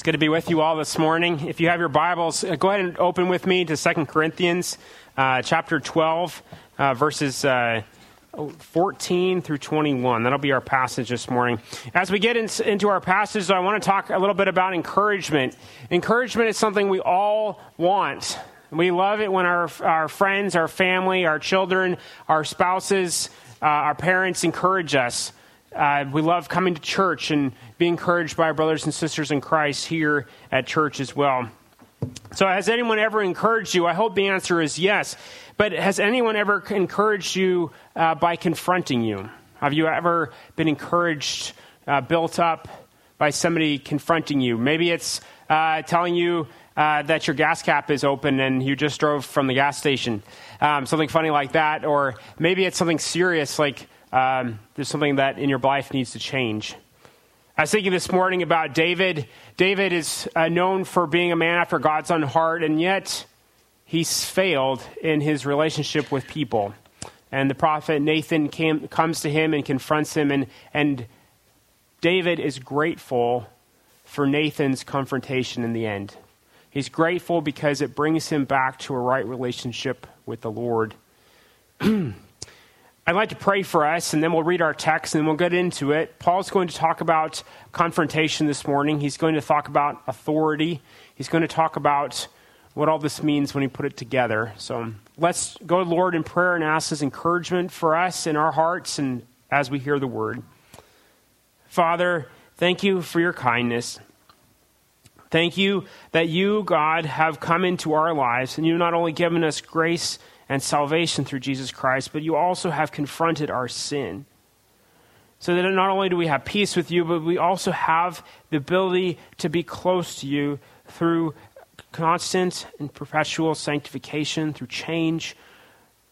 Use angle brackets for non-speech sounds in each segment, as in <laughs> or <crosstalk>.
It's good to be with you all this morning. If you have your Bibles, uh, go ahead and open with me to 2 Corinthians uh, chapter 12, uh, verses uh, 14 through 21. That'll be our passage this morning. As we get in, into our passage, I want to talk a little bit about encouragement. Encouragement is something we all want. We love it when our, our friends, our family, our children, our spouses, uh, our parents encourage us. Uh, we love coming to church and being encouraged by our brothers and sisters in Christ here at church as well. So, has anyone ever encouraged you? I hope the answer is yes. But has anyone ever encouraged you uh, by confronting you? Have you ever been encouraged, uh, built up by somebody confronting you? Maybe it's uh, telling you uh, that your gas cap is open and you just drove from the gas station, um, something funny like that. Or maybe it's something serious like um, there's something that in your life needs to change. I was thinking this morning about David. David is uh, known for being a man after God's own heart, and yet he's failed in his relationship with people. And the prophet Nathan came, comes to him and confronts him, and, and David is grateful for Nathan's confrontation in the end. He's grateful because it brings him back to a right relationship with the Lord. <clears throat> I'd like to pray for us, and then we'll read our text and then we'll get into it. Paul's going to talk about confrontation this morning. He's going to talk about authority. He's going to talk about what all this means when he put it together. So let's go to Lord in prayer and ask his encouragement for us in our hearts and as we hear the word. Father, thank you for your kindness. Thank you that you, God, have come into our lives and you've not only given us grace and salvation through Jesus Christ, but you also have confronted our sin. So that not only do we have peace with you, but we also have the ability to be close to you through constant and perpetual sanctification, through change.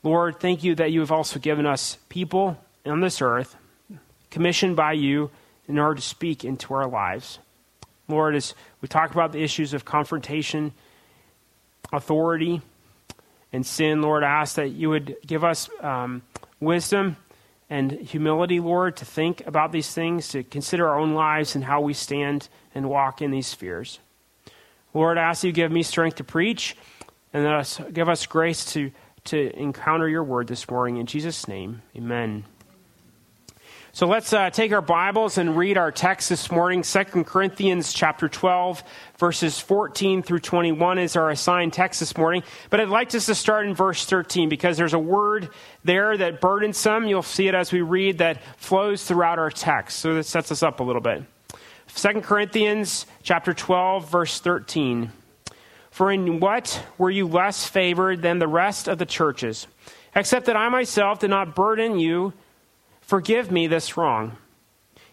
Lord, thank you that you have also given us people on this earth, commissioned by you in order to speak into our lives. Lord, as we talk about the issues of confrontation, authority, and sin, Lord, I ask that you would give us um, wisdom and humility, Lord, to think about these things, to consider our own lives and how we stand and walk in these spheres. Lord, I ask you give me strength to preach and us, give us grace to, to encounter your word this morning. In Jesus' name, amen. So let's uh, take our Bibles and read our text this morning. 2 Corinthians chapter 12, verses 14 through 21 is our assigned text this morning. But I'd like us to start in verse 13 because there's a word there that burdensome. You'll see it as we read that flows throughout our text. So this sets us up a little bit. 2 Corinthians chapter 12, verse 13. For in what were you less favored than the rest of the churches? Except that I myself did not burden you Forgive me this wrong.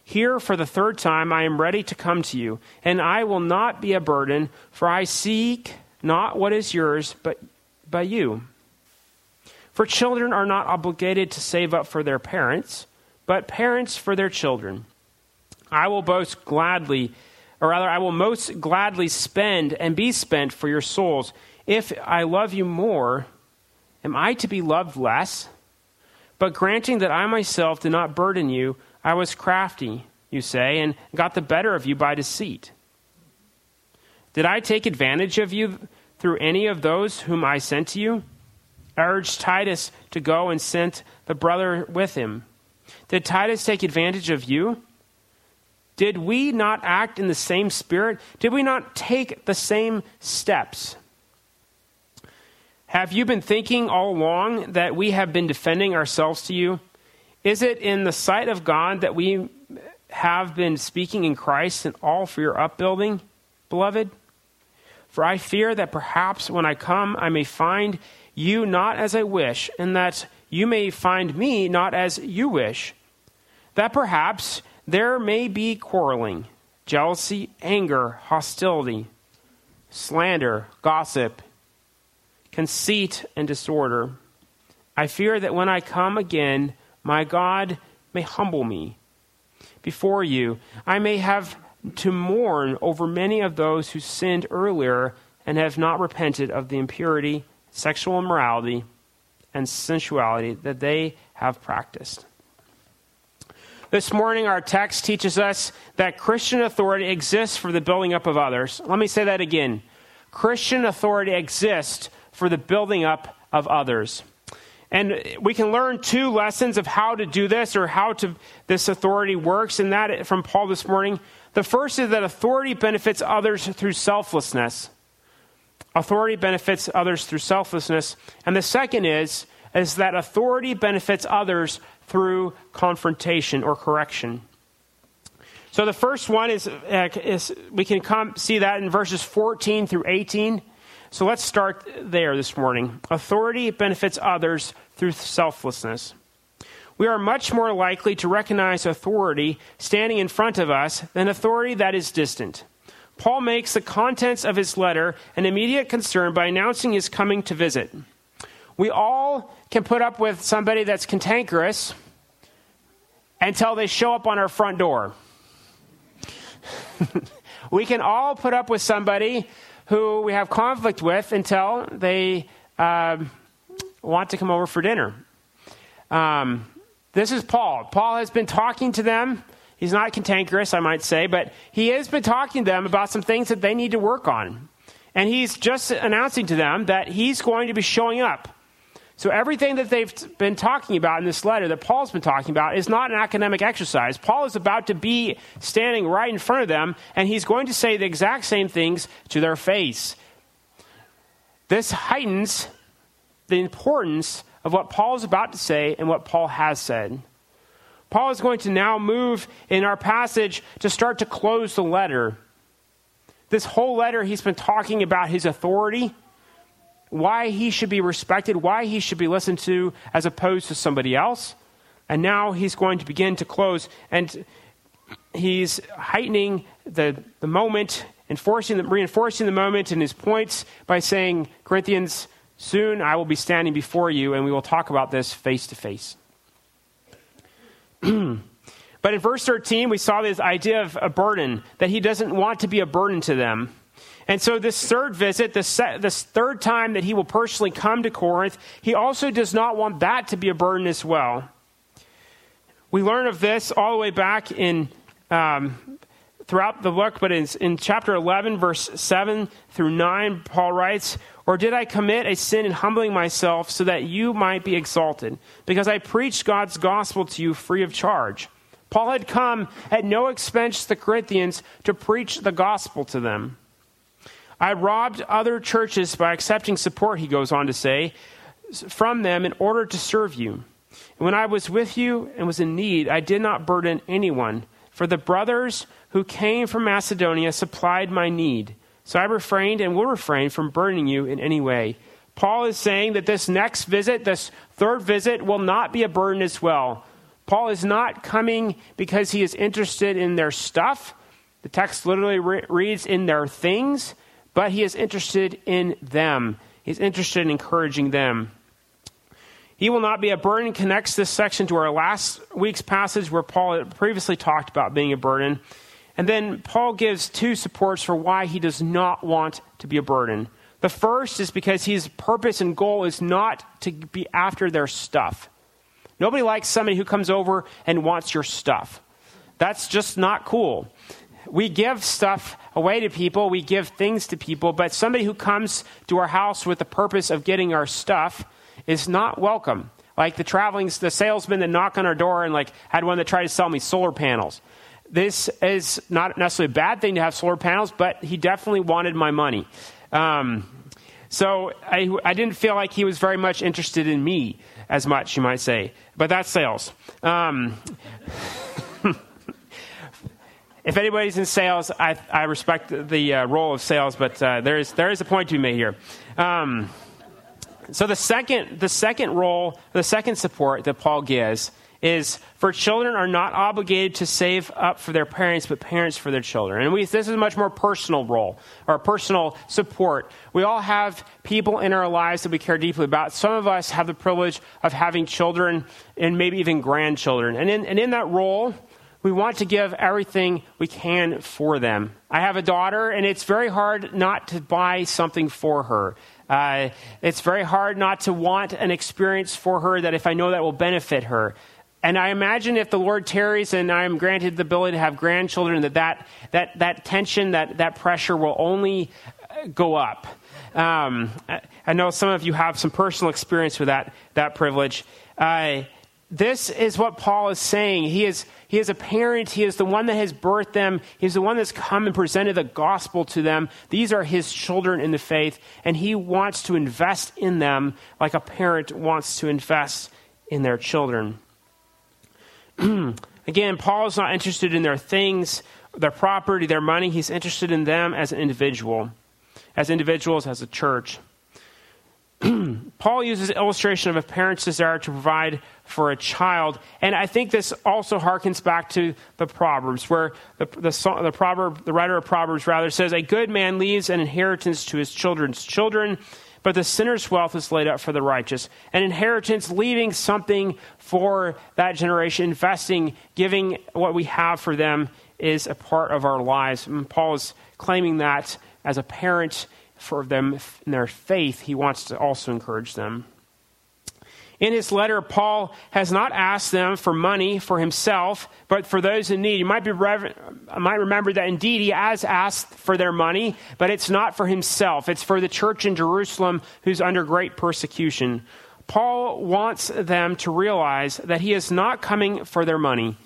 Here, for the third time, I am ready to come to you, and I will not be a burden, for I seek not what is yours, but, but you. For children are not obligated to save up for their parents, but parents for their children. I will most gladly, or rather, I will most gladly spend and be spent for your souls. If I love you more, am I to be loved less? But granting that I myself did not burden you, I was crafty, you say, and got the better of you by deceit. Did I take advantage of you through any of those whom I sent to you? I urged Titus to go and sent the brother with him. Did Titus take advantage of you? Did we not act in the same spirit? Did we not take the same steps? Have you been thinking all along that we have been defending ourselves to you? Is it in the sight of God that we have been speaking in Christ and all for your upbuilding, beloved? For I fear that perhaps when I come, I may find you not as I wish, and that you may find me not as you wish. That perhaps there may be quarreling, jealousy, anger, hostility, slander, gossip conceit, and disorder. I fear that when I come again, my God may humble me before you. I may have to mourn over many of those who sinned earlier and have not repented of the impurity, sexual immorality, and sensuality that they have practiced. This morning, our text teaches us that Christian authority exists for the building up of others. Let me say that again Christian authority exists for the building up of others. And we can learn two lessons of how to do this or how to, this authority works, and that from Paul this morning. The first is that authority benefits others through selflessness. Authority benefits others through selflessness. And the second is, is that authority benefits others through confrontation or correction. So the first one is, uh, is we can come, see that in verses 14 through 18. So let's start there this morning. Authority benefits others through selflessness. We are much more likely to recognize authority standing in front of us than authority that is distant. Paul makes the contents of his letter an immediate concern by announcing his coming to visit. We all can put up with somebody that's cantankerous until they show up on our front door. <laughs> we can all put up with somebody who we have conflict with until they uh, want to come over for dinner. Um, this is Paul. Paul has been talking to them. He's not cantankerous, I might say, but he has been talking to them about some things that they need to work on. And he's just announcing to them that he's going to be showing up. So, everything that they've been talking about in this letter, that Paul's been talking about, is not an academic exercise. Paul is about to be standing right in front of them, and he's going to say the exact same things to their face. This heightens the importance of what Paul is about to say and what Paul has said. Paul is going to now move in our passage to start to close the letter. This whole letter, he's been talking about his authority why he should be respected, why he should be listened to as opposed to somebody else. And now he's going to begin to close. And he's heightening the, the moment, enforcing the, reinforcing the moment in his points by saying, Corinthians, soon I will be standing before you, and we will talk about this face to face. But in verse 13, we saw this idea of a burden, that he doesn't want to be a burden to them. And so, this third visit, this, this third time that he will personally come to Corinth, he also does not want that to be a burden as well. We learn of this all the way back in um, throughout the book, but in, in chapter 11, verse 7 through 9, Paul writes, Or did I commit a sin in humbling myself so that you might be exalted? Because I preached God's gospel to you free of charge. Paul had come at no expense to the Corinthians to preach the gospel to them. I robbed other churches by accepting support, he goes on to say, from them in order to serve you. And when I was with you and was in need, I did not burden anyone, for the brothers who came from Macedonia supplied my need. So I refrained and will refrain from burdening you in any way. Paul is saying that this next visit, this third visit, will not be a burden as well. Paul is not coming because he is interested in their stuff. The text literally re- reads in their things but he is interested in them. He's interested in encouraging them. He will not be a burden connects this section to our last week's passage where Paul previously talked about being a burden. And then Paul gives two supports for why he does not want to be a burden. The first is because his purpose and goal is not to be after their stuff. Nobody likes somebody who comes over and wants your stuff. That's just not cool we give stuff away to people, we give things to people, but somebody who comes to our house with the purpose of getting our stuff is not welcome. Like the traveling, the salesman that knocked on our door and like had one that tried to sell me solar panels. This is not necessarily a bad thing to have solar panels, but he definitely wanted my money. Um, so I, I didn't feel like he was very much interested in me as much, you might say. But that's sales. Um, <laughs> if anybody's in sales, I, I respect the uh, role of sales, but uh, there, is, there is a point to be made here. Um, so the second, the second role, the second support that Paul gives is for children are not obligated to save up for their parents, but parents for their children. And we, this is a much more personal role or personal support. We all have people in our lives that we care deeply about. Some of us have the privilege of having children and maybe even grandchildren. And in, and in that role, we want to give everything we can for them. I have a daughter, and it's very hard not to buy something for her. Uh, it's very hard not to want an experience for her that if I know that will benefit her. and I imagine if the Lord tarries and I am granted the ability to have grandchildren, that that, that, that tension, that, that pressure will only go up. Um, I know some of you have some personal experience with that, that privilege. Uh, this is what Paul is saying. He is, he is a parent. He is the one that has birthed them. He's the one that's come and presented the gospel to them. These are his children in the faith, and he wants to invest in them like a parent wants to invest in their children. <clears throat> Again, Paul is not interested in their things, their property, their money. He's interested in them as an individual, as individuals, as a church. <clears throat> Paul uses illustration of a parent's desire to provide for a child. And I think this also harkens back to the Proverbs, where the, the, the, proverb, the writer of Proverbs rather says, A good man leaves an inheritance to his children's children, but the sinner's wealth is laid up for the righteous. An inheritance, leaving something for that generation, investing, giving what we have for them, is a part of our lives. And Paul is claiming that as a parent for them in their faith, he wants to also encourage them. In his letter, Paul has not asked them for money for himself, but for those in need. You might, be might remember that indeed he has asked for their money, but it's not for himself. It's for the church in Jerusalem who's under great persecution. Paul wants them to realize that he is not coming for their money.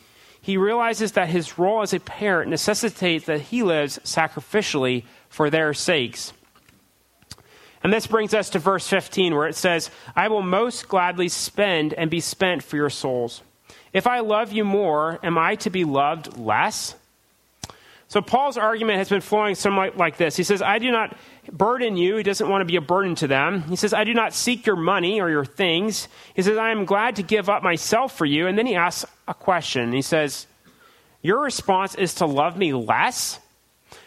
He realizes that his role as a parent necessitates that he lives sacrificially for their sakes. And this brings us to verse 15, where it says, I will most gladly spend and be spent for your souls. If I love you more, am I to be loved less? So Paul's argument has been flowing somewhat like this. He says, I do not burden you. He doesn't want to be a burden to them. He says, I do not seek your money or your things. He says, I am glad to give up myself for you. And then he asks a question. He says, Your response is to love me less?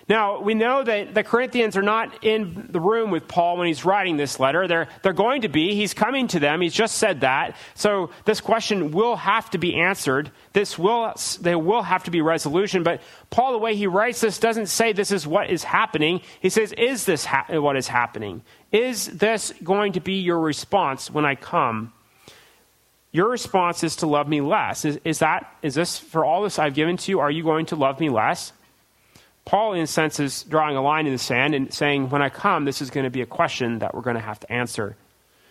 Now, we know that the Corinthians are not in the room with Paul when he's writing this letter. They're, they're going to be. He's coming to them. He's just said that. So this question will have to be answered. This will, there will have to be resolution. But Paul, the way he writes this, doesn't say this is what is happening. He says, is this ha- what is happening? Is this going to be your response when I come? Your response is to love me less. Is, is that, is this, for all this I've given to you, are you going to love me less? Paul, in a sense, is drawing a line in the sand and saying, when I come, this is going to be a question that we're going to have to answer.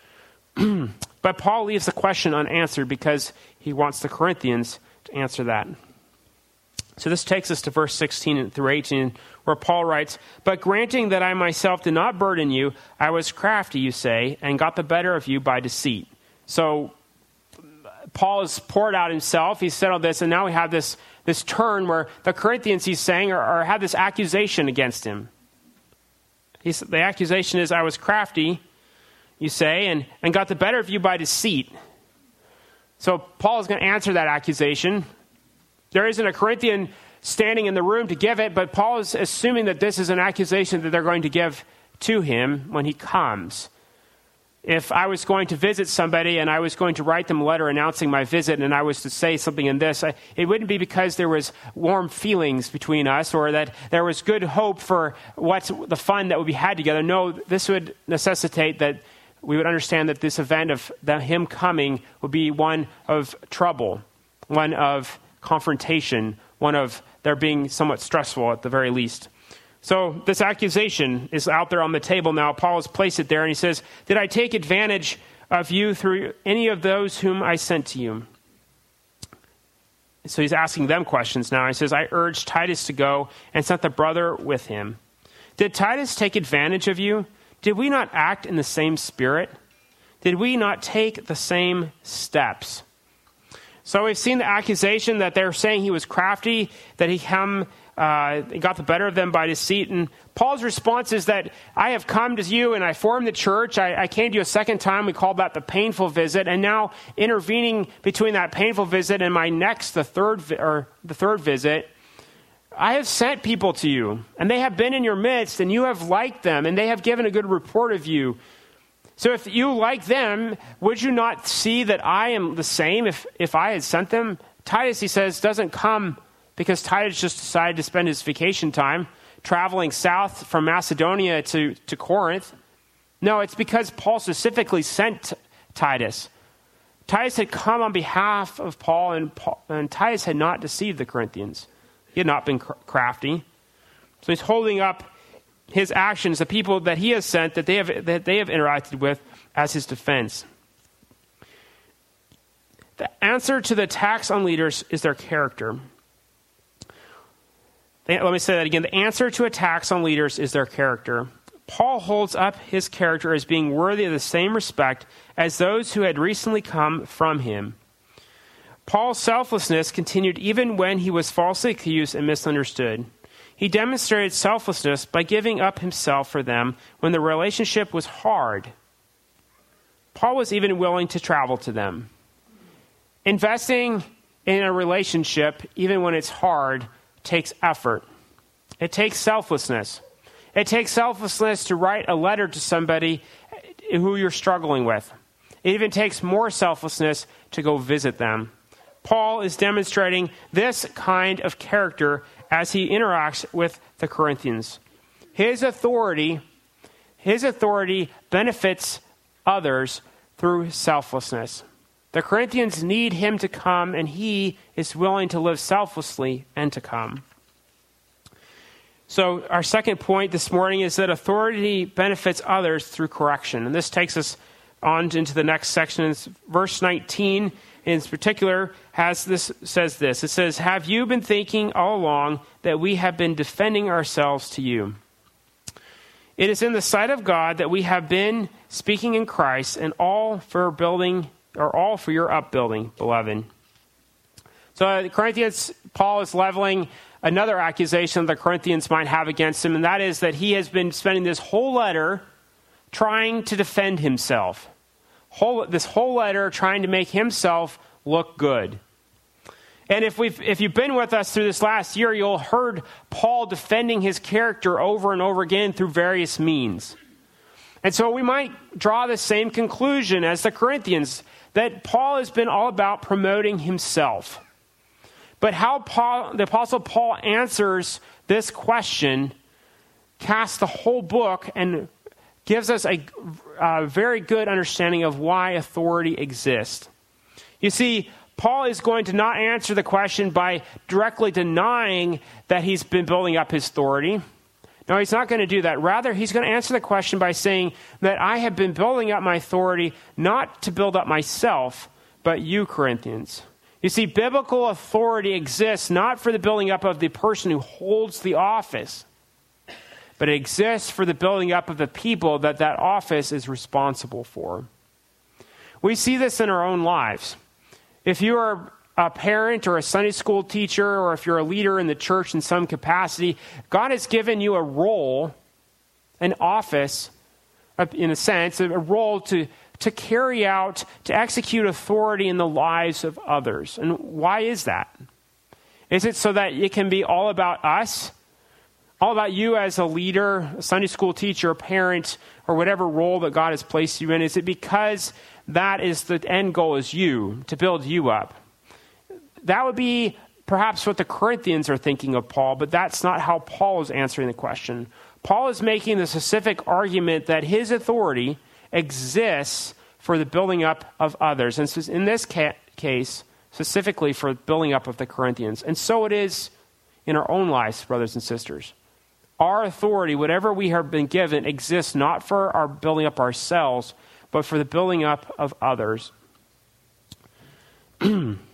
<clears throat> but Paul leaves the question unanswered because he wants the Corinthians to answer that. So this takes us to verse 16 through 18, where Paul writes, But granting that I myself did not burden you, I was crafty, you say, and got the better of you by deceit. So Paul has poured out himself, he's said all this, and now we have this this turn where the Corinthians, he's saying, are have this accusation against him. The accusation is, I was crafty, you say, and, and got the better of you by deceit. So Paul is going to answer that accusation. There isn't a Corinthian standing in the room to give it, but Paul is assuming that this is an accusation that they're going to give to him when he comes if I was going to visit somebody and I was going to write them a letter announcing my visit and I was to say something in this, I, it wouldn't be because there was warm feelings between us or that there was good hope for what the fun that would be had together. No, this would necessitate that we would understand that this event of the, him coming would be one of trouble, one of confrontation, one of there being somewhat stressful at the very least. So this accusation is out there on the table now. Paul has placed it there, and he says, Did I take advantage of you through any of those whom I sent to you? So he's asking them questions now. He says, I urged Titus to go and sent the brother with him. Did Titus take advantage of you? Did we not act in the same spirit? Did we not take the same steps? So we've seen the accusation that they're saying he was crafty, that he come uh, got the better of them by deceit. And Paul's response is that I have come to you and I formed the church. I, I came to you a second time. We called that the painful visit. And now intervening between that painful visit and my next, the third, or the third visit, I have sent people to you, and they have been in your midst, and you have liked them, and they have given a good report of you. So if you like them, would you not see that I am the same if, if I had sent them? Titus, he says, doesn't come because Titus just decided to spend his vacation time traveling south from Macedonia to, to Corinth. No, it's because Paul specifically sent Titus. Titus had come on behalf of Paul, and, Paul, and Titus had not deceived the Corinthians. He had not been crafty. So he's holding up his actions, the people that he has sent, that they have, that they have interacted with, as his defense. The answer to the attacks on leaders is their character. Let me say that again. The answer to attacks on leaders is their character. Paul holds up his character as being worthy of the same respect as those who had recently come from him. Paul's selflessness continued even when he was falsely accused and misunderstood. He demonstrated selflessness by giving up himself for them when the relationship was hard. Paul was even willing to travel to them. Investing in a relationship, even when it's hard, takes effort. It takes selflessness. It takes selflessness to write a letter to somebody who you're struggling with. It even takes more selflessness to go visit them. Paul is demonstrating this kind of character as he interacts with the Corinthians. His authority, his authority benefits others through selflessness. The Corinthians need him to come, and he is willing to live selflessly and to come. So, our second point this morning is that authority benefits others through correction. And this takes us on into the next section. Verse 19 in particular has this says this. It says, "Have you been thinking all along that we have been defending ourselves to you? It is in the sight of God that we have been speaking in Christ, and all for building or all for your upbuilding, beloved." So, uh, Corinthians, Paul is leveling another accusation the Corinthians might have against him, and that is that he has been spending this whole letter trying to defend himself whole, this whole letter trying to make himself look good. And if, we've, if you've been with us through this last year, you'll heard Paul defending his character over and over again through various means. And so we might draw the same conclusion as the Corinthians that Paul has been all about promoting himself. But how Paul, the Apostle Paul answers this question casts the whole book and gives us a, a very good understanding of why authority exists. You see, Paul is going to not answer the question by directly denying that he's been building up his authority. No, he's not going to do that. Rather, he's going to answer the question by saying that I have been building up my authority not to build up myself, but you, Corinthians. You see, biblical authority exists not for the building up of the person who holds the office, but it exists for the building up of the people that that office is responsible for. We see this in our own lives. If you are a parent or a Sunday school teacher, or if you're a leader in the church in some capacity, God has given you a role, an office, in a sense, a role to, to carry out, to execute authority in the lives of others. And why is that? Is it so that it can be all about us? all about you as a leader, a Sunday school teacher, a parent, or whatever role that God has placed you in? Is it because that is the end goal is you, to build you up? That would be perhaps what the Corinthians are thinking of Paul, but that's not how Paul is answering the question. Paul is making the specific argument that his authority exists for the building up of others. And in this ca- case, specifically for the building up of the Corinthians. And so it is in our own lives, brothers and sisters. Our authority, whatever we have been given, exists not for our building up ourselves, but for the building up of others. <clears throat>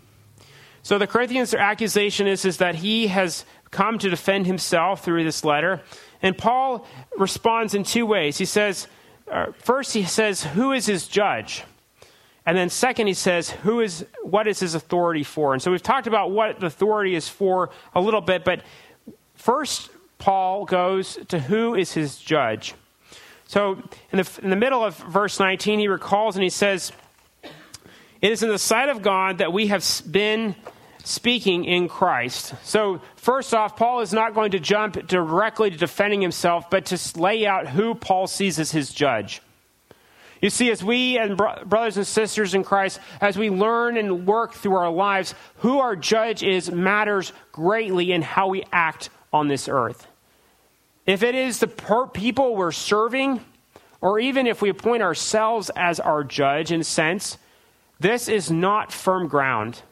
so the Corinthians' accusation is, is that he has come to defend himself through this letter. And Paul responds in two ways. He says, uh, first, he says, Who is his judge? And then second, he says, Who is what is his authority for? And so we've talked about what the authority is for a little bit, but first Paul goes to who is his judge. So, in the, in the middle of verse 19, he recalls and he says, It is in the sight of God that we have been speaking in Christ. So, first off, Paul is not going to jump directly to defending himself, but to lay out who Paul sees as his judge. You see, as we and bro- brothers and sisters in Christ, as we learn and work through our lives, who our judge is matters greatly in how we act on this earth. If it is the per- people we're serving, or even if we appoint ourselves as our judge in a sense, This is not firm ground.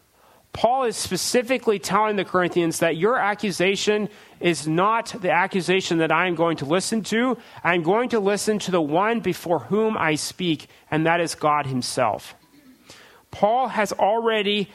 Paul is specifically telling the Corinthians that your accusation is not the accusation that I am going to listen to. I'm going to listen to the one before whom I speak, and that is God Himself. Paul has already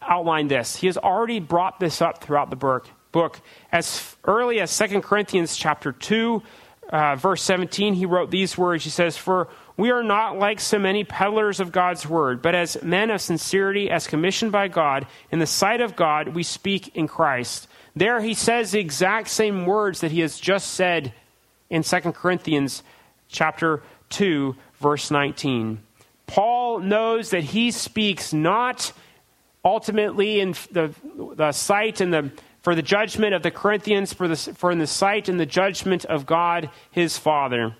outlined this. He has already brought this up throughout the book. As early as 2 Corinthians chapter 2, uh, verse 17, he wrote these words. He says, For we are not like so many peddlers of God's word, but as men of sincerity, as commissioned by God, in the sight of God, we speak in Christ. There he says the exact same words that he has just said in 2 Corinthians chapter 2, verse 19. Paul knows that he speaks not ultimately in the, the sight and the for the judgment of the Corinthians, for, the, for in the sight and the judgment of God his Father.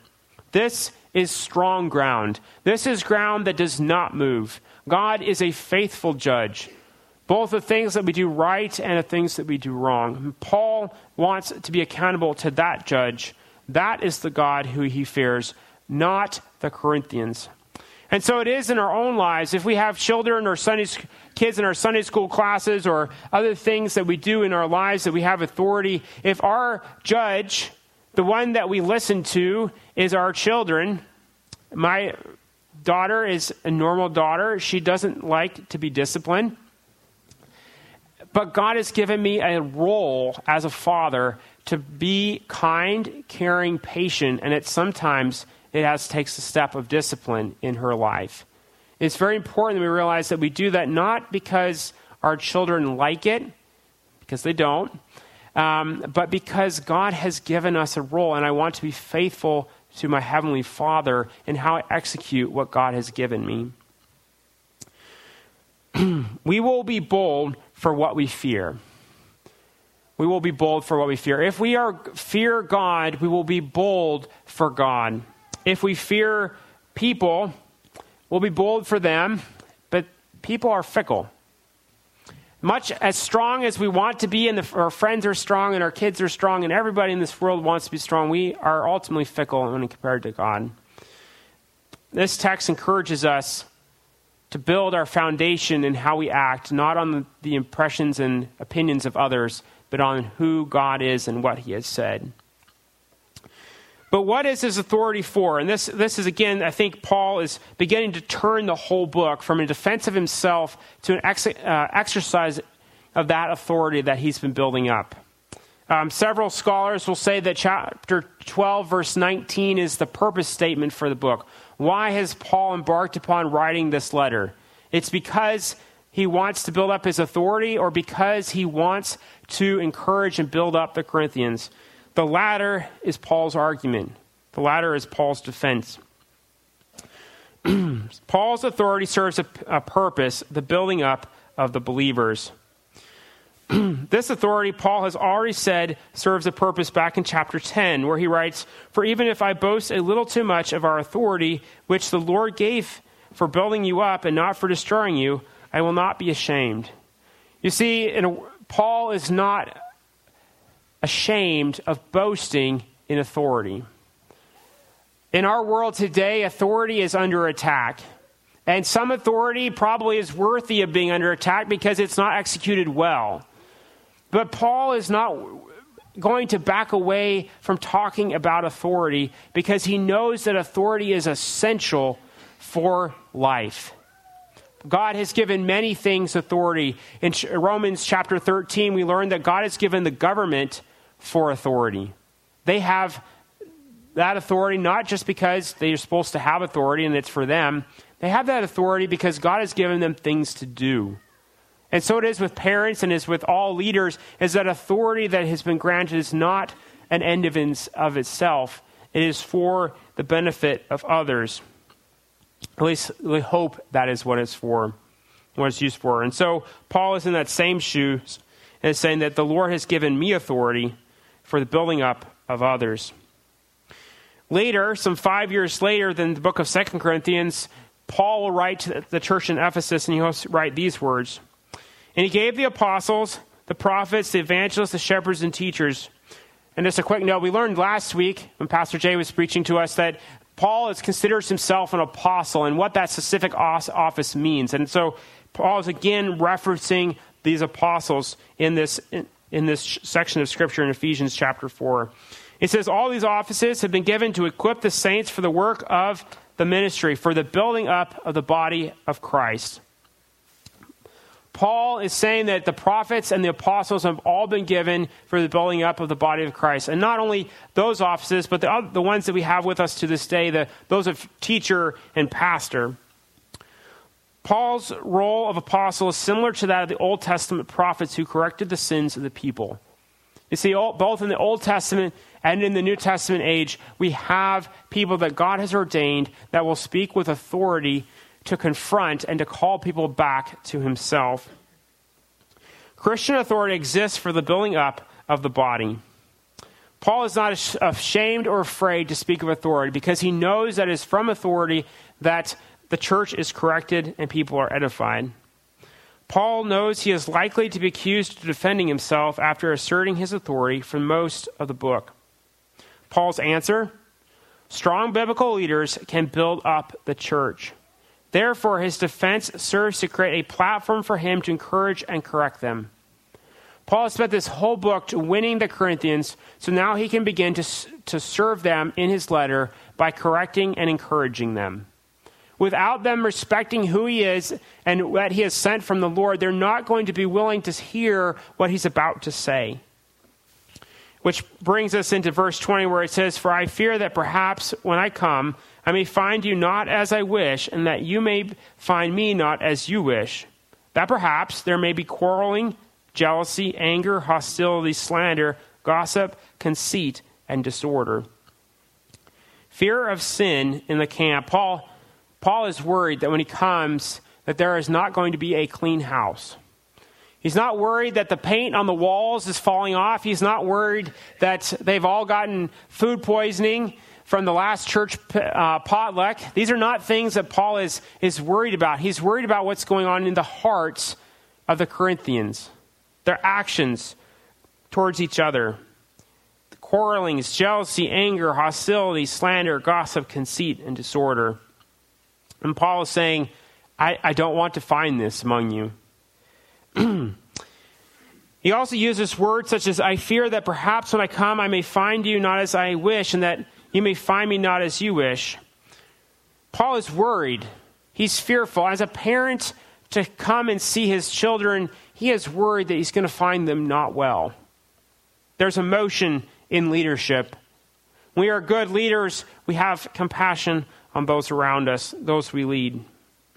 This is strong ground. This is ground that does not move. God is a faithful judge, both the things that we do right and the things that we do wrong. Paul wants to be accountable to that judge. That is the God who he fears, not the Corinthians. And so it is in our own lives. If we have children or Sunday, kids in our Sunday school classes or other things that we do in our lives that we have authority, if our judge, the one that we listen to, is our children, my daughter is a normal daughter. She doesn't like to be disciplined. But God has given me a role as a father to be kind, caring, patient, and it sometimes it has takes a step of discipline in her life. It's very important that we realize that we do that not because our children like it, because they don't, um, but because God has given us a role, and I want to be faithful to my Heavenly Father in how I execute what God has given me. <clears throat> we will be bold for what we fear. We will be bold for what we fear. If we are fear God, we will be bold for God. If we fear people, we'll be bold for them, but people are fickle. Much as strong as we want to be, and the, our friends are strong, and our kids are strong, and everybody in this world wants to be strong, we are ultimately fickle when compared to God. This text encourages us to build our foundation in how we act, not on the, the impressions and opinions of others, but on who God is and what He has said. But what is his authority for? And this, this is, again, I think Paul is beginning to turn the whole book from a defense of himself to an ex, uh, exercise of that authority that he's been building up. Um, several scholars will say that chapter 12, verse 19, is the purpose statement for the book. Why has Paul embarked upon writing this letter? It's because he wants to build up his authority or because he wants to encourage and build up the Corinthians. The latter is Paul's argument, the latter is Paul's defense. <clears throat> Paul's authority serves a, a, purpose, the building up of the believers. <clears throat> this authority, Paul has already said, serves a purpose back in chapter 10, where he writes, For even if I boast a little too much of our authority, which the Lord gave for building you up and not for destroying you, I will not be ashamed. You see, a, Paul is not ashamed of boasting in authority. In our world today, authority is under attack. And some authority probably is worthy of being under attack because it's not executed well. But Paul is not going to back away from talking about authority because he knows that authority is essential for life. God has given many things authority. In Romans chapter 13, we learn that God has given the government for authority. They have that authority not just because they're supposed to have authority and it's for them, they have that authority because God has given them things to do. And so it is with parents and is with all leaders, is that authority that has been granted is not an end of, in, of itself. It is for the benefit of others. At least we hope that is what it's for, what it's used for. And so Paul is in that same shoes and is saying that the Lord has given me authority for the building up of others. Later, some five years later than the book of Second Corinthians, Paul will write to the church in Ephesus and he will write these words. And he gave the apostles, the prophets, the evangelists, the shepherds, and teachers. And just a quick note, we learned last week when Pastor Jay was preaching to us that Paul is, considers himself an apostle and what that specific office means. And so Paul is again referencing these apostles in this, in this section of Scripture in Ephesians chapter 4. It says, All these offices have been given to equip the saints for the work of the ministry, for the building up of the body of Christ. Paul is saying that the prophets and the apostles have all been given for the building up of the body of Christ. And not only those offices, but the, other, the ones that we have with us to this day, the, those of teacher and pastor. Paul's role of apostle is similar to that of the Old Testament prophets who corrected the sins of the people. You see, both in the Old Testament and in the New Testament age, we have people that God has ordained that will speak with authority to confront and to call people back to himself. Christian authority exists for the building up of the body. Paul is not ashamed or afraid to speak of authority because he knows that it is from authority that the church is corrected and people are edified. Paul knows he is likely to be accused of defending himself after asserting his authority for most of the book. Paul's answer strong biblical leaders can build up the church. Therefore, his defense serves to create a platform for him to encourage and correct them. Paul has spent this whole book to winning the Corinthians, so now he can begin to, to serve them in his letter by correcting and encouraging them. Without them respecting who he is and what he has sent from the Lord, they're not going to be willing to hear what he's about to say. Which brings us into verse 20, where it says, For I fear that perhaps when I come, I may find you not as I wish, and that you may find me not as you wish. That perhaps there may be quarreling, jealousy, anger, hostility, slander, gossip, conceit, and disorder. Fear of sin in the camp. Paul, Paul is worried that when he comes, that there is not going to be a clean house. He's not worried that the paint on the walls is falling off. He's not worried that they've all gotten food poisoning from the last church uh, potluck. These are not things that Paul is, is worried about. He's worried about what's going on in the hearts of the Corinthians, their actions towards each other. Quarrelings, jealousy, anger, hostility, slander, gossip, conceit, and disorder. And Paul is saying, I, I don't want to find this among you. <clears throat> he also uses words such as, I fear that perhaps when I come I may find you not as I wish, and that you may find me not as you wish. Paul is worried. He's fearful. As a parent to come and see his children, he is worried that he's going to find them not well. There's emotion in leadership. we are good leaders, we have compassion on those around us, those we lead. <clears throat>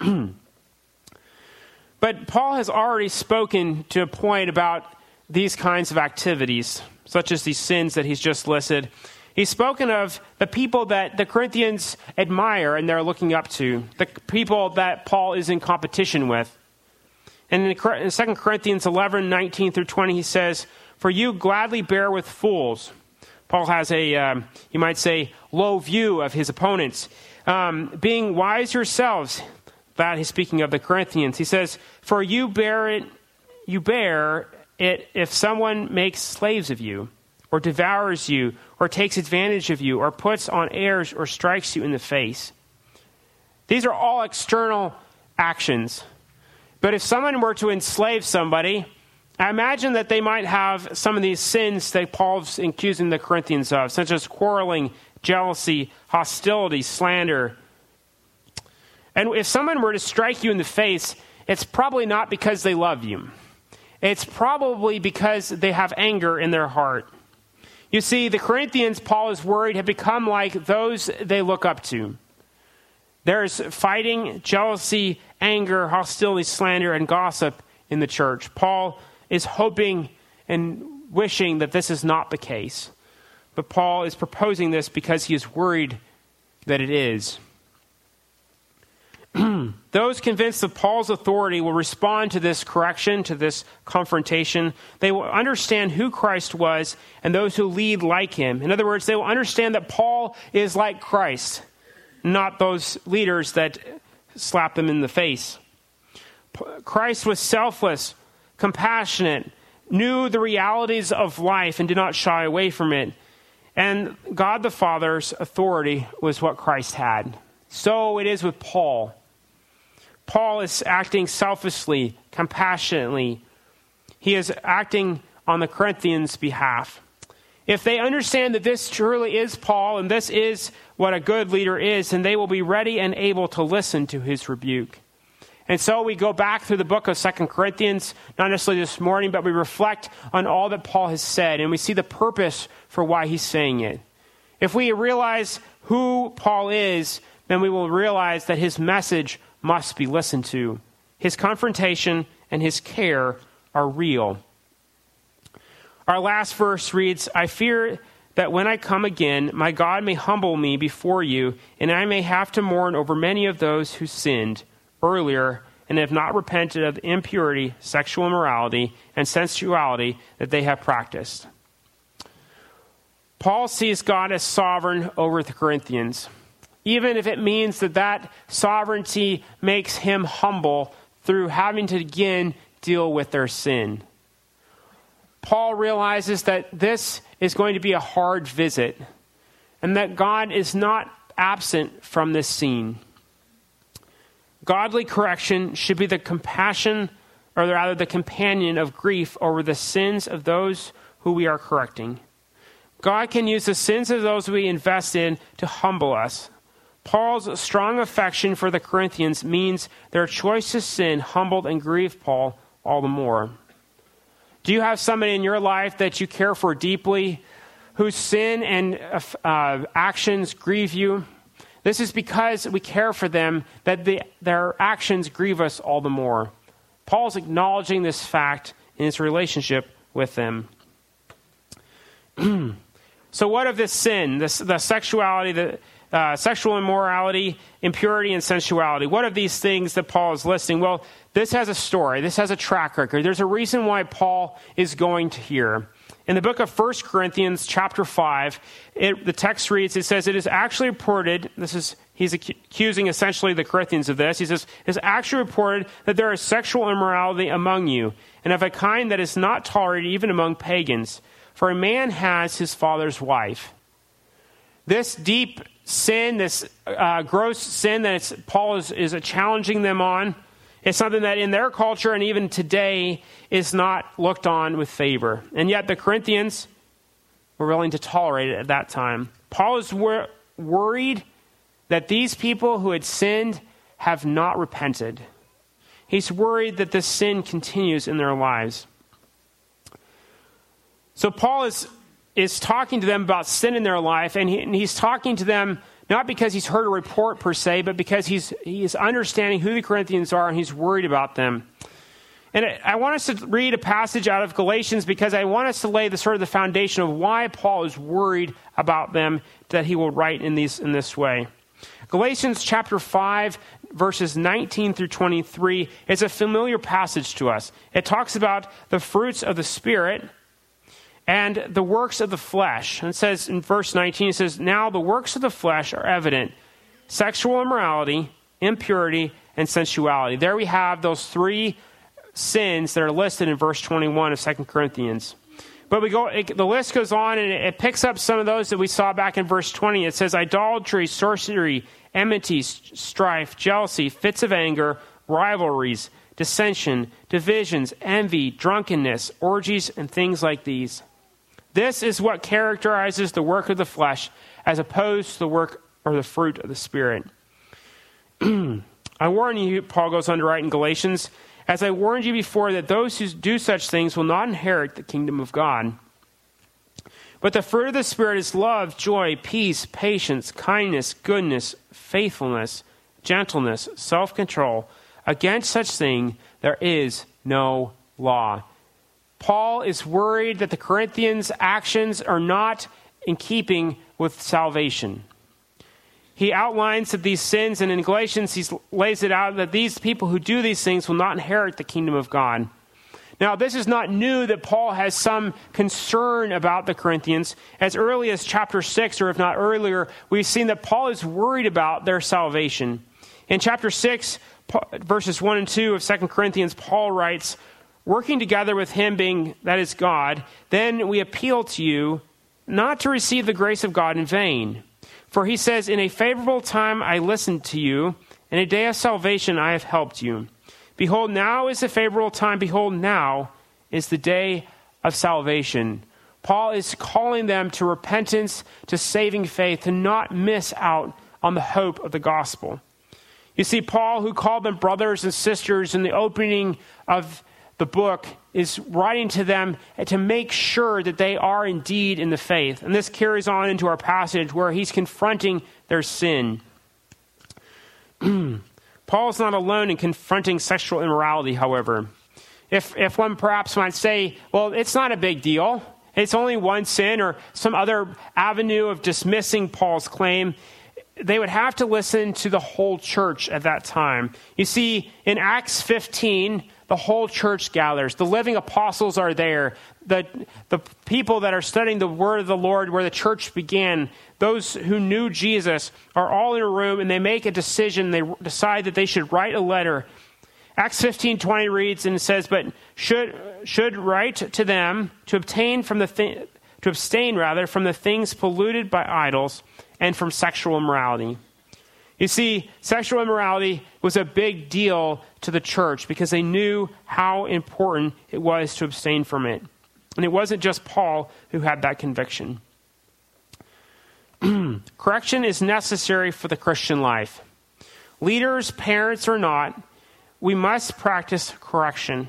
but Paul has already spoken to a point about these kinds of activities, such as these sins that he's just listed. He's spoken of the people that the Corinthians admire and they're looking up to, the people that Paul is in competition with. And in 2 Corinthians 11, 19 through 20, he says, For you gladly bear with fools. Paul has a, um, you might say, low view of his opponents. Um, being wise yourselves, that he's speaking of the Corinthians. He says, For you bear it, you bear it if someone makes slaves of you or devours you, or takes advantage of you, or puts on airs, or strikes you in the face. These are all external actions. But if someone were to enslave somebody, I imagine that they might have some of these sins that Paul's accusing the Corinthians of, such as quarreling, jealousy, hostility, slander. And if someone were to strike you in the face, it's probably not because they love you. It's probably because they have anger in their heart. You see, the Corinthians, Paul is worried, have become like those they look up to. There's fighting, jealousy, anger, hostility, slander, and gossip in the church. Paul is hoping and wishing that this is not the case. But Paul is proposing this because he is worried that it is. <clears throat> Those convinced of Paul's authority will respond to this correction, to this confrontation. They will understand who Christ was and those who lead like him. In other words, they will understand that Paul is like Christ, not those leaders that slap them in the face. Christ was selfless, compassionate, knew the realities of life, and did not shy away from it. And God the Father's authority was what Christ had. So it is with Paul. Paul is acting selfishly, compassionately. He is acting on the Corinthians' behalf. If they understand that this truly is Paul and this is what a good leader is, then they will be ready and able to listen to his rebuke. And so we go back through the book of Second Corinthians, not necessarily this morning, but we reflect on all that Paul has said and we see the purpose for why he's saying it. If we realize who Paul is, then we will realize that his message must be listened to. His confrontation and his care are real. Our last verse reads I fear that when I come again, my God may humble me before you, and I may have to mourn over many of those who sinned earlier and have not repented of impurity, sexual immorality, and sensuality that they have practiced. Paul sees God as sovereign over the Corinthians, even if it means that that sovereignty makes him humble through having to again deal with their sin. Paul realizes that this is going to be a hard visit and that God is not absent from this scene. Godly correction should be the compassion, or rather the companion of grief over the sins of those who we are correcting. God can use the sins of those we invest in to humble us. Paul's strong affection for the Corinthians means their choice to sin humbled and grieved Paul all the more. Do you have somebody in your life that you care for deeply whose sin and uh, actions grieve you? This is because we care for them that the, their actions grieve us all the more. Paul's acknowledging this fact in his relationship with them. <clears throat> so, what of this sin, this, the sexuality, the uh, sexual immorality, impurity, and sensuality? What of these things that Paul is listing? Well, this has a story, this has a track record. There's a reason why Paul is going to here. In the book of 1 Corinthians, chapter 5, it, the text reads, it says, It is actually reported, this is, he's accusing essentially the Corinthians of this. He says, It is actually reported that there is sexual immorality among you, and of a kind that is not tolerated even among pagans. For a man has his father's wife. This deep sin, this uh, gross sin that Paul is, is challenging them on, it's something that in their culture and even today is not looked on with favor. And yet the Corinthians were willing to tolerate it at that time. Paul is wor- worried that these people who had sinned have not repented. He's worried that this sin continues in their lives. So Paul is, is talking to them about sin in their life, and, he, and he's talking to them not because he's heard a report per se, but because he's, he's understanding who the Corinthians are and he's worried about them. And I want us to read a passage out of Galatians because I want us to lay the sort of the foundation of why Paul is worried about them that he will write in, these, in this way. Galatians chapter 5, verses 19 through 23 is a familiar passage to us. It talks about the fruits of the Spirit and the works of the flesh. And it says in verse 19, it says, Now the works of the flesh are evident sexual immorality, impurity, and sensuality. There we have those three sins that are listed in verse 21 of 2 Corinthians. But we go, it, the list goes on and it, it picks up some of those that we saw back in verse 20. It says idolatry, sorcery, enmity, strife, jealousy, fits of anger, rivalries, dissension, divisions, envy, drunkenness, orgies, and things like these. This is what characterizes the work of the flesh as opposed to the work or the fruit of the Spirit. <clears throat> I warn you, Paul goes on to write in Galatians, as I warned you before, that those who do such things will not inherit the kingdom of God. But the fruit of the Spirit is love, joy, peace, patience, kindness, goodness, faithfulness, gentleness, self control. Against such thing there is no law. Paul is worried that the Corinthians' actions are not in keeping with salvation. He outlines that these sins, and in Galatians, he lays it out that these people who do these things will not inherit the kingdom of God. Now, this is not new that Paul has some concern about the Corinthians. As early as chapter 6, or if not earlier, we've seen that Paul is worried about their salvation. In chapter 6, verses 1 and 2 of 2 Corinthians, Paul writes, working together with him being that is God, then we appeal to you, not to receive the grace of God in vain. For he says, In a favorable time I listened to you, in a day of salvation I have helped you. Behold, now is the favorable time. Behold, now is the day of salvation. Paul is calling them to repentance, to saving faith, to not miss out on the hope of the gospel. You see, Paul, who called them brothers and sisters in the opening of the book, is writing to them to make sure that they are indeed in the faith. And this carries on into our passage where he's confronting their sin. <clears throat> Paul's not alone in confronting sexual immorality, however. If, if one perhaps might say, well, it's not a big deal, it's only one sin, or some other avenue of dismissing Paul's claim, they would have to listen to the whole church at that time. You see, in Acts 15, the whole church gathers. The living apostles are there. The, the people that are studying the word of the Lord, where the church began, those who knew Jesus, are all in a room and they make a decision. They decide that they should write a letter. Acts 15 20 reads and says, But should, should write to them to obtain from the thi- to abstain rather from the things polluted by idols and from sexual immorality. You see, sexual immorality was a big deal to the church because they knew how important it was to abstain from it. And it wasn't just Paul who had that conviction. <clears throat> Correction is necessary for the Christian life. Leaders, parents, or not, we must practice correction.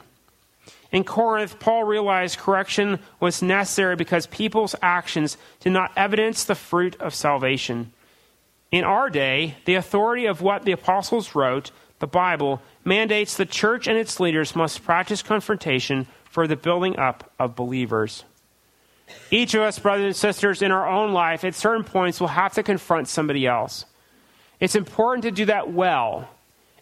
In Corinth, Paul realized correction was necessary because people's actions did not evidence the fruit of salvation. In our day, the authority of what the apostles wrote, the Bible, mandates the church and its leaders must practice confrontation for the building up of believers. Each of us, brothers and sisters, in our own life, at certain points, will have to confront somebody else. It's important to do that well.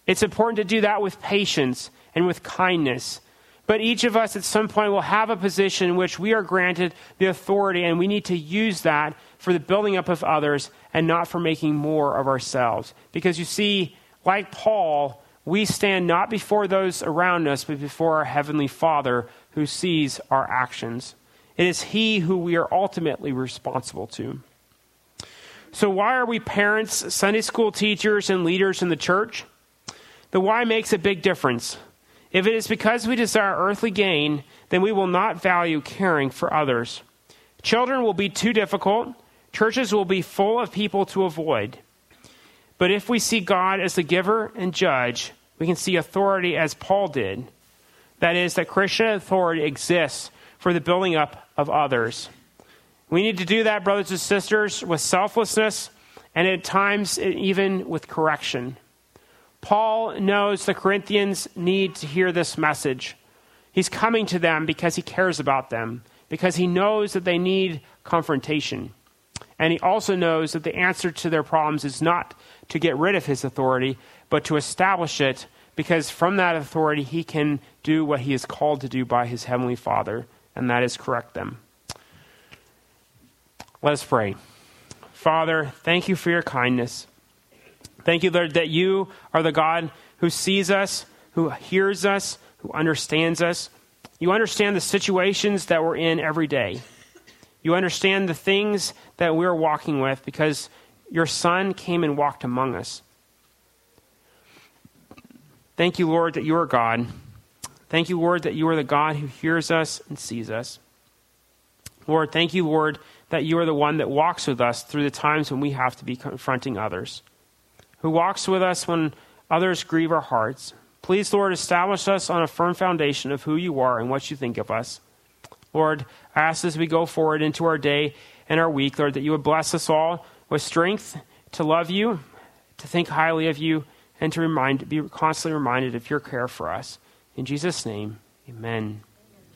It's important to do that with patience and with kindness but each of us at some point will have a position in which we are granted the authority, and we need to use that for the building up of others and not for making more of ourselves. Because you see, like Paul, we stand not before those around us, but before our Heavenly Father who sees our actions. It is He who we are ultimately responsible to. So, why are we parents, Sunday school teachers, and leaders in the church? The why makes a big difference. If it is because we desire earthly gain, then we will not value caring for others. Children will be too difficult. Churches will be full of people to avoid. But if we see God as the giver and judge, we can see authority as Paul did. That is, that Christian authority exists for the building up of others. We need to do that, brothers and sisters, with selflessness and at times even with correction. Paul knows the Corinthians need to hear this message. He's coming to them because he cares about them, because he knows that they need confrontation. And he also knows that the answer to their problems is not to get rid of his authority, but to establish it, because from that authority he can do what he is called to do by his heavenly Father, and that is correct them. Let us pray. Father, thank you for your kindness. Thank you, Lord, that you are the God who sees us, who hears us, who understands us. You understand the situations that we're in every day. You understand the things that we're walking with because your Son came and walked among us. Thank you, Lord, that you are God. Thank you, Lord, that you are the God who hears us and sees us. Lord, thank you, Lord, that you are the one that walks with us through the times when we have to be confronting others who walks with us when others grieve our hearts. Please, Lord, establish us on a firm foundation of who you are and what you think of us. Lord, I ask as we go forward into our day and our week, Lord, that you would bless us all with strength to love you, to think highly of you, and to remind, be constantly reminded of your care for us. In Jesus' name, amen.